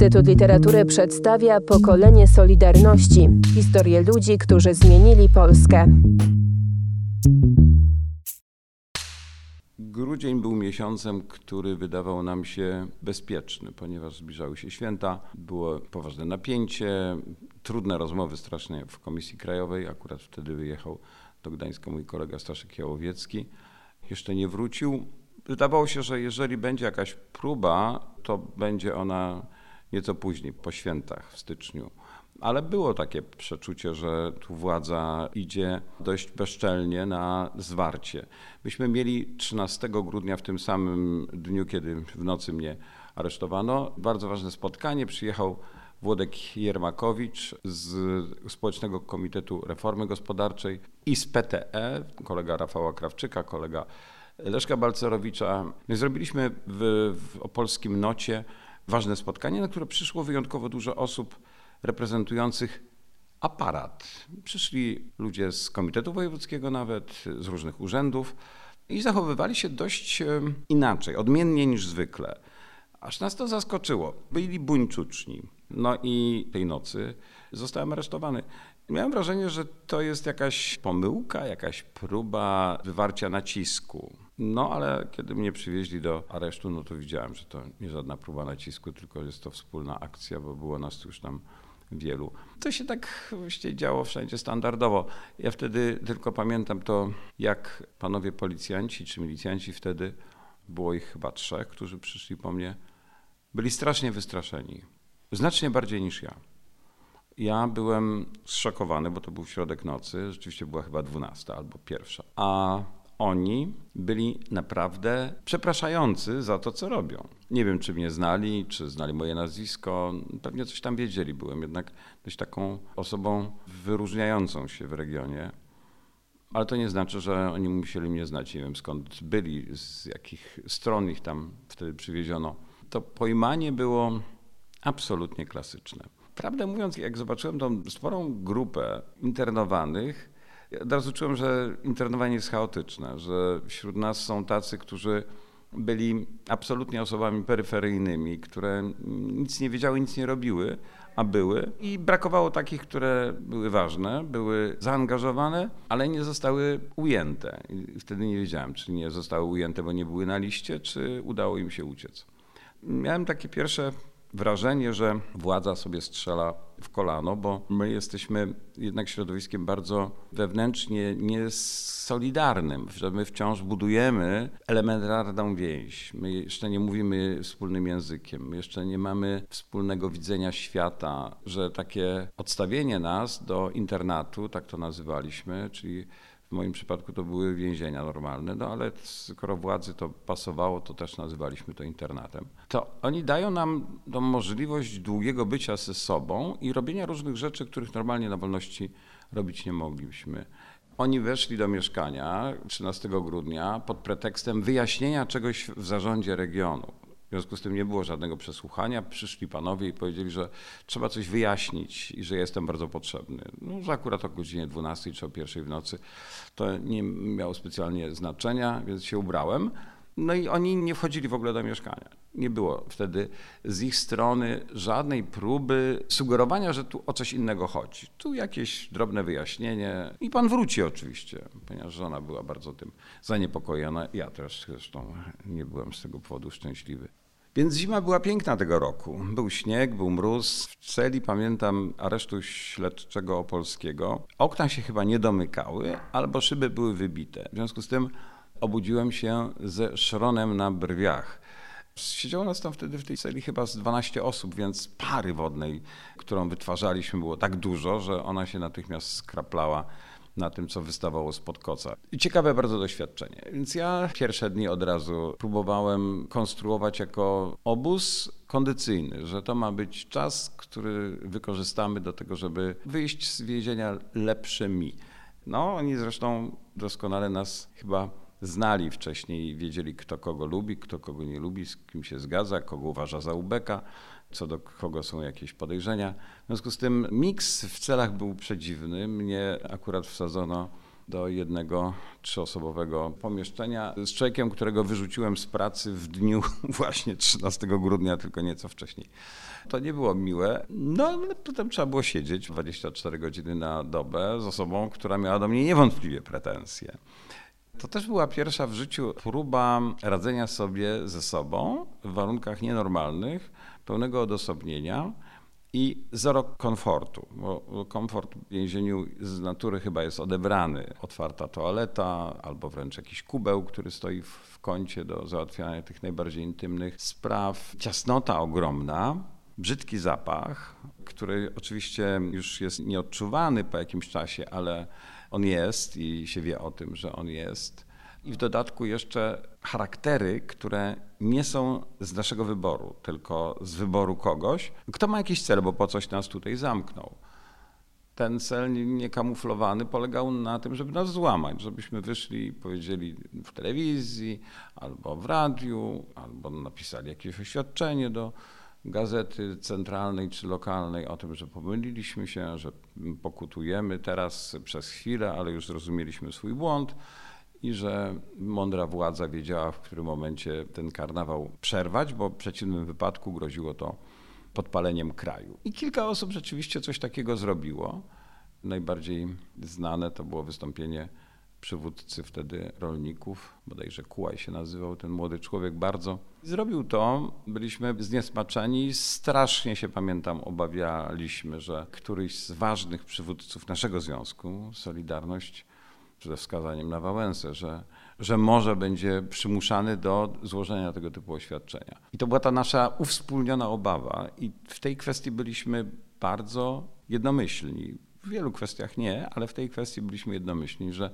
Instytut Literatury przedstawia pokolenie Solidarności historię ludzi, którzy zmienili Polskę. Grudzień był miesiącem, który wydawał nam się bezpieczny, ponieważ zbliżały się święta, było poważne napięcie, trudne rozmowy strasznie w Komisji Krajowej. Akurat wtedy wyjechał do Gdańska mój kolega Staszek Jałowiecki. Jeszcze nie wrócił. Wydawało się, że jeżeli będzie jakaś próba, to będzie ona nieco później, po świętach w styczniu. Ale było takie przeczucie, że tu władza idzie dość bezczelnie na zwarcie. Myśmy mieli 13 grudnia, w tym samym dniu, kiedy w nocy mnie aresztowano, bardzo ważne spotkanie. Przyjechał Włodek Jermakowicz z Społecznego Komitetu Reformy Gospodarczej i z PTE, kolega Rafała Krawczyka, kolega Leszka Balcerowicza. My zrobiliśmy w, w opolskim Nocie ważne spotkanie, na które przyszło wyjątkowo dużo osób reprezentujących aparat. Przyszli ludzie z Komitetu Wojewódzkiego nawet, z różnych urzędów i zachowywali się dość inaczej, odmiennie niż zwykle. Aż nas to zaskoczyło. Byli buńczuczni. No i tej nocy zostałem aresztowany. Miałem wrażenie, że to jest jakaś pomyłka, jakaś próba wywarcia nacisku. No ale kiedy mnie przywieźli do aresztu, no to widziałem, że to nie żadna próba nacisku, tylko jest to wspólna akcja, bo było nas już tam wielu. To się tak właściwie działo wszędzie standardowo. Ja wtedy tylko pamiętam to, jak panowie policjanci czy milicjanci wtedy, było ich chyba trzech, którzy przyszli po mnie, byli strasznie wystraszeni. Znacznie bardziej niż ja. Ja byłem zszokowany, bo to był środek nocy, rzeczywiście była chyba dwunasta albo pierwsza. A oni byli naprawdę przepraszający za to, co robią. Nie wiem, czy mnie znali, czy znali moje nazwisko. Pewnie coś tam wiedzieli. Byłem jednak dość taką osobą wyróżniającą się w regionie. Ale to nie znaczy, że oni musieli mnie znać. Nie wiem skąd byli, z jakich stron ich tam wtedy przywieziono. To pojmanie było absolutnie klasyczne. Prawdę mówiąc, jak zobaczyłem tą sporą grupę internowanych, od razu czułem, że internowanie jest chaotyczne, że wśród nas są tacy, którzy byli absolutnie osobami peryferyjnymi, które nic nie wiedziały, nic nie robiły, a były. I brakowało takich, które były ważne, były zaangażowane, ale nie zostały ujęte. I wtedy nie wiedziałem, czy nie zostały ujęte, bo nie były na liście, czy udało im się uciec. Miałem takie pierwsze wrażenie, że władza sobie strzela w kolano, bo my jesteśmy jednak środowiskiem bardzo wewnętrznie niesolidarnym, że my wciąż budujemy elementarną więź. My jeszcze nie mówimy wspólnym językiem, my jeszcze nie mamy wspólnego widzenia świata, że takie odstawienie nas do internatu, tak to nazywaliśmy, czyli w moim przypadku to były więzienia normalne, no ale skoro władzy to pasowało, to też nazywaliśmy to internatem. To oni dają nam tą możliwość długiego bycia ze sobą i robienia różnych rzeczy, których normalnie na wolności robić nie mogliśmy. Oni weszli do mieszkania 13 grudnia pod pretekstem wyjaśnienia czegoś w zarządzie regionu. W związku z tym nie było żadnego przesłuchania. Przyszli panowie i powiedzieli, że trzeba coś wyjaśnić i że jestem bardzo potrzebny. No, że akurat o godzinie 12 czy o pierwszej w nocy to nie miało specjalnie znaczenia, więc się ubrałem. No i oni nie wchodzili w ogóle do mieszkania. Nie było wtedy z ich strony żadnej próby sugerowania, że tu o coś innego chodzi. Tu jakieś drobne wyjaśnienie i pan wróci oczywiście, ponieważ żona była bardzo tym zaniepokojona. Ja też zresztą nie byłem z tego powodu szczęśliwy. Więc zima była piękna tego roku. Był śnieg, był mróz. W celi pamiętam aresztu śledczego opolskiego. Okna się chyba nie domykały, albo szyby były wybite. W związku z tym obudziłem się ze szronem na brwiach. Siedziało nas tam wtedy w tej celi chyba z 12 osób, więc pary wodnej, którą wytwarzaliśmy, było tak dużo, że ona się natychmiast skraplała na tym, co wystawało spod koca. Ciekawe bardzo doświadczenie. Więc ja pierwsze dni od razu próbowałem konstruować jako obóz kondycyjny, że to ma być czas, który wykorzystamy do tego, żeby wyjść z więzienia lepszymi. No, oni zresztą doskonale nas chyba znali wcześniej, wiedzieli kto kogo lubi, kto kogo nie lubi, z kim się zgadza, kogo uważa za ubeka, co do kogo są jakieś podejrzenia. W związku z tym miks w celach był przedziwny. Mnie akurat wsadzono do jednego trzyosobowego pomieszczenia z człowiekiem, którego wyrzuciłem z pracy w dniu właśnie 13 grudnia, tylko nieco wcześniej. To nie było miłe, no ale potem trzeba było siedzieć 24 godziny na dobę z osobą, która miała do mnie niewątpliwie pretensje. To też była pierwsza w życiu próba radzenia sobie ze sobą w warunkach nienormalnych, pełnego odosobnienia i zero komfortu, bo komfort w więzieniu z natury chyba jest odebrany. Otwarta toaleta albo wręcz jakiś kubeł, który stoi w kącie do załatwiania tych najbardziej intymnych spraw. Ciasnota ogromna, brzydki zapach, który oczywiście już jest nieodczuwany po jakimś czasie, ale on jest i się wie o tym, że on jest. I w dodatku jeszcze charaktery, które nie są z naszego wyboru, tylko z wyboru kogoś, kto ma jakiś cel, bo po coś nas tutaj zamknął. Ten cel niekamuflowany polegał na tym, żeby nas złamać, żebyśmy wyszli i powiedzieli w telewizji, albo w radiu, albo napisali jakieś oświadczenie do gazety centralnej czy lokalnej o tym, że pomyliliśmy się, że pokutujemy teraz przez chwilę, ale już zrozumieliśmy swój błąd i że mądra władza wiedziała, w którym momencie ten karnawał przerwać, bo w przeciwnym wypadku groziło to podpaleniem kraju. I kilka osób rzeczywiście coś takiego zrobiło. Najbardziej znane to było wystąpienie przywódcy wtedy rolników, bodajże Kułaj się nazywał ten młody człowiek bardzo. Zrobił to, byliśmy zniesmaczeni, strasznie się pamiętam obawialiśmy, że któryś z ważnych przywódców naszego związku, Solidarność, ze wskazaniem na Wałęsę, że, że może będzie przymuszany do złożenia tego typu oświadczenia. I to była ta nasza uwspólniona obawa i w tej kwestii byliśmy bardzo jednomyślni. W wielu kwestiach nie, ale w tej kwestii byliśmy jednomyślni, że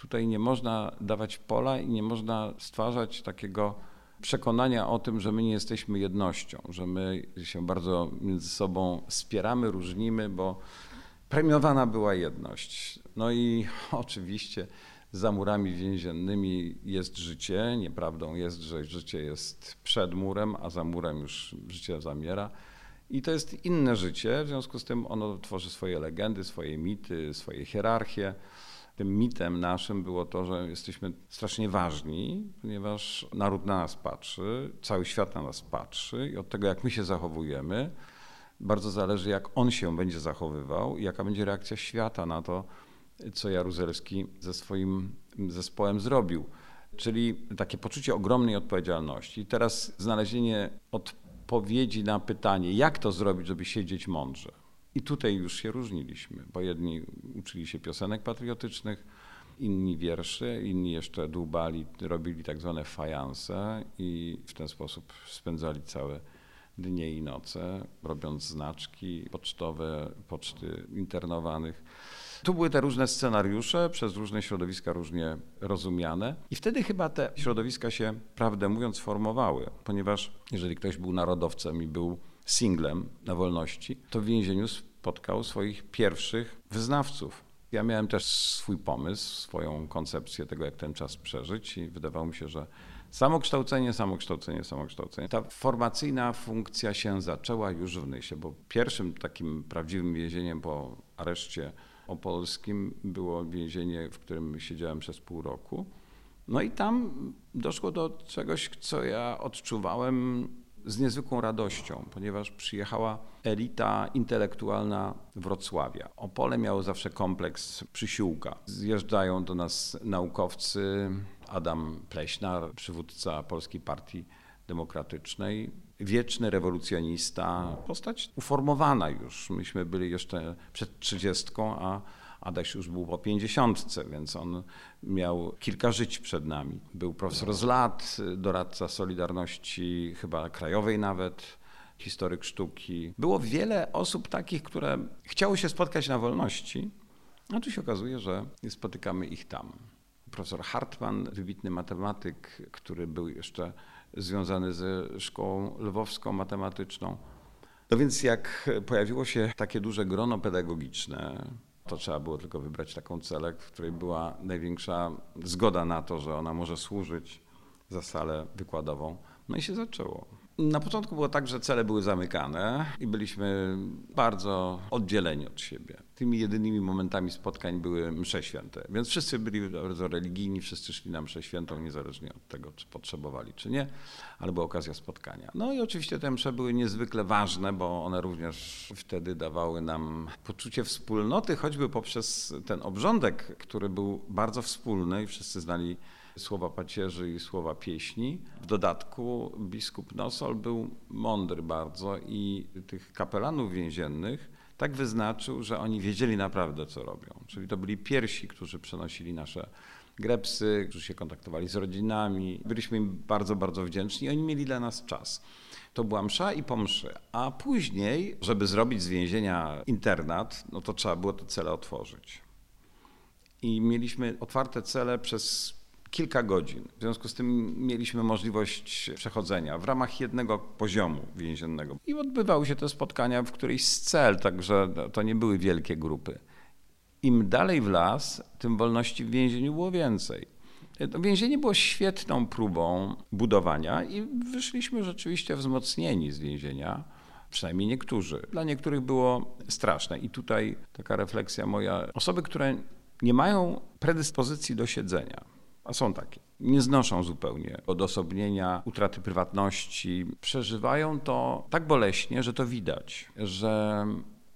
tutaj nie można dawać pola i nie można stwarzać takiego przekonania o tym, że my nie jesteśmy jednością, że my się bardzo między sobą spieramy, różnimy, bo premiowana była jedność. No i oczywiście za murami więziennymi jest życie. Nieprawdą jest, że życie jest przed murem, a za murem już życie zamiera. I to jest inne życie, w związku z tym ono tworzy swoje legendy, swoje mity, swoje hierarchie. Tym mitem naszym było to, że jesteśmy strasznie ważni, ponieważ naród na nas patrzy, cały świat na nas patrzy i od tego, jak my się zachowujemy, bardzo zależy, jak on się będzie zachowywał i jaka będzie reakcja świata na to, co Jaruzelski ze swoim zespołem zrobił. Czyli takie poczucie ogromnej odpowiedzialności. I teraz znalezienie odpowiedzi na pytanie, jak to zrobić, żeby siedzieć mądrze. I tutaj już się różniliśmy, bo jedni uczyli się piosenek patriotycznych, inni wierszy, inni jeszcze dłubali, robili tak zwane fajanse i w ten sposób spędzali całe dnie i noce, robiąc znaczki pocztowe, poczty internowanych. Tu były te różne scenariusze, przez różne środowiska różnie rozumiane. I wtedy chyba te środowiska się, prawdę mówiąc, formowały, ponieważ jeżeli ktoś był narodowcem i był singlem na wolności, to w więzieniu spotkał swoich pierwszych wyznawców. Ja miałem też swój pomysł, swoją koncepcję tego, jak ten czas przeżyć, i wydawało mi się, że Samokształcenie, samokształcenie, samokształcenie. Ta formacyjna funkcja się zaczęła już w Nysie, bo pierwszym takim prawdziwym więzieniem po areszcie opolskim było więzienie, w którym siedziałem przez pół roku. No i tam doszło do czegoś, co ja odczuwałem z niezwykłą radością, ponieważ przyjechała elita intelektualna Wrocławia. Opole miało zawsze kompleks przysiłka. Zjeżdżają do nas naukowcy, Adam Pleśnar, przywódca Polskiej Partii Demokratycznej, wieczny rewolucjonista, postać uformowana już. Myśmy byli jeszcze przed trzydziestką, a Adaś już był po pięćdziesiątce, więc on miał kilka żyć przed nami. Był profesor z lat, doradca Solidarności chyba krajowej nawet, historyk sztuki. Było wiele osób takich, które chciały się spotkać na wolności, a tu się okazuje, że spotykamy ich tam. Profesor Hartmann, wybitny matematyk, który był jeszcze związany ze szkołą lwowską matematyczną. No więc jak pojawiło się takie duże grono pedagogiczne, to trzeba było tylko wybrać taką celę, w której była największa zgoda na to, że ona może służyć za salę wykładową. No i się zaczęło. Na początku było tak, że cele były zamykane i byliśmy bardzo oddzieleni od siebie. Tymi jedynymi momentami spotkań były msze święte, więc wszyscy byli bardzo religijni, wszyscy szli na mszę świętą, niezależnie od tego, czy potrzebowali, czy nie, ale była okazja spotkania. No i oczywiście te msze były niezwykle ważne, bo one również wtedy dawały nam poczucie wspólnoty, choćby poprzez ten obrządek, który był bardzo wspólny i wszyscy znali słowa pacierzy i słowa pieśni. W dodatku biskup Nosol był mądry bardzo i tych kapelanów więziennych tak wyznaczył, że oni wiedzieli naprawdę, co robią. Czyli to byli pierwsi, którzy przenosili nasze grepsy, którzy się kontaktowali z rodzinami. Byliśmy im bardzo, bardzo wdzięczni i oni mieli dla nas czas. To była msza i po mszy. A później, żeby zrobić z więzienia internat, no to trzeba było te cele otworzyć. I mieliśmy otwarte cele przez kilka godzin. W związku z tym mieliśmy możliwość przechodzenia w ramach jednego poziomu więziennego. I odbywały się te spotkania w którejś z cel, także to nie były wielkie grupy. Im dalej w las, tym wolności w więzieniu było więcej. To więzienie było świetną próbą budowania i wyszliśmy rzeczywiście wzmocnieni z więzienia, przynajmniej niektórzy. Dla niektórych było straszne. I tutaj taka refleksja moja. Osoby, które nie mają predyspozycji do siedzenia, a są takie. Nie znoszą zupełnie odosobnienia, utraty prywatności. Przeżywają to tak boleśnie, że to widać, że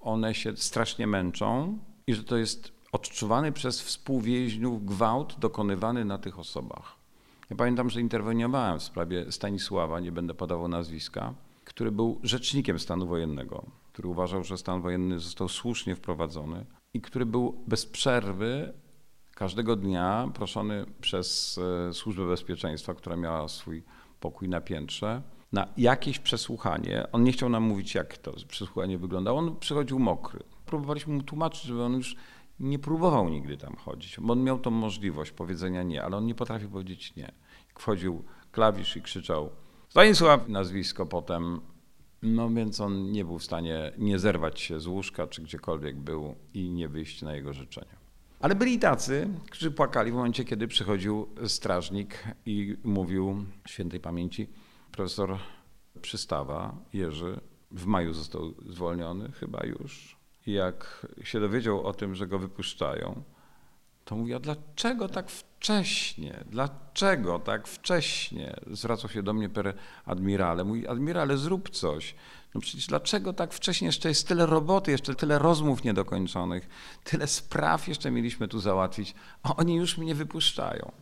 one się strasznie męczą i że to jest odczuwany przez współwięźniów gwałt dokonywany na tych osobach. Ja pamiętam, że interweniowałem w sprawie Stanisława, nie będę podawał nazwiska, który był rzecznikiem stanu wojennego, który uważał, że stan wojenny został słusznie wprowadzony i który był bez przerwy każdego dnia proszony przez e, Służbę Bezpieczeństwa, która miała swój pokój na piętrze, na jakieś przesłuchanie. On nie chciał nam mówić, jak to przesłuchanie wyglądało. On przychodził mokry. Próbowaliśmy mu tłumaczyć, żeby on już nie próbował nigdy tam chodzić, bo on miał tą możliwość powiedzenia nie, ale on nie potrafił powiedzieć nie. Wchodził klawisz i krzyczał Stanisław, nazwisko potem, no więc on nie był w stanie nie zerwać się z łóżka, czy gdziekolwiek był i nie wyjść na jego życzenia. Ale byli tacy, którzy płakali w momencie, kiedy przychodził strażnik i mówił świętej pamięci profesor Przystawa, Jerzy, w maju został zwolniony chyba już. Jak się dowiedział o tym, że go wypuszczają, to mówi, a dlaczego tak wcześnie? Dlaczego tak wcześnie? Zwracał się do mnie per admirale. Mówi, admirale, zrób coś. No przecież dlaczego tak wcześnie? Jeszcze jest tyle roboty, jeszcze tyle rozmów niedokończonych, tyle spraw jeszcze mieliśmy tu załatwić, a oni już mnie wypuszczają.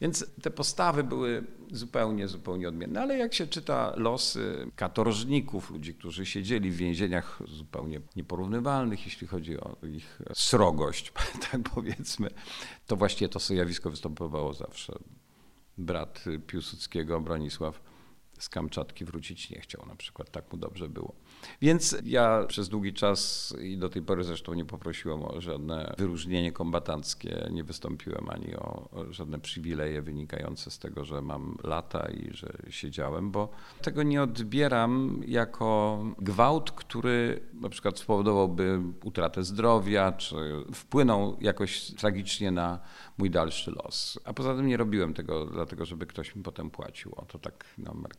Więc te postawy były zupełnie, zupełnie odmienne. Ale jak się czyta losy katorżników, ludzi, którzy siedzieli w więzieniach zupełnie nieporównywalnych, jeśli chodzi o ich srogość, tak powiedzmy, to właściwie to zjawisko występowało zawsze. Brat Piłsudskiego, Bronisław, z Kamczatki wrócić nie chciał, na przykład tak mu dobrze było. Więc ja przez długi czas i do tej pory zresztą nie poprosiłem o żadne wyróżnienie kombatanckie, nie wystąpiłem ani o, żadne przywileje wynikające z tego, że mam lata i że siedziałem, bo tego nie odbieram jako gwałt, który na przykład spowodowałby utratę zdrowia, czy wpłynął jakoś tragicznie na mój dalszy los. A poza tym nie robiłem tego dlatego, żeby ktoś mi potem płacił. O to tak na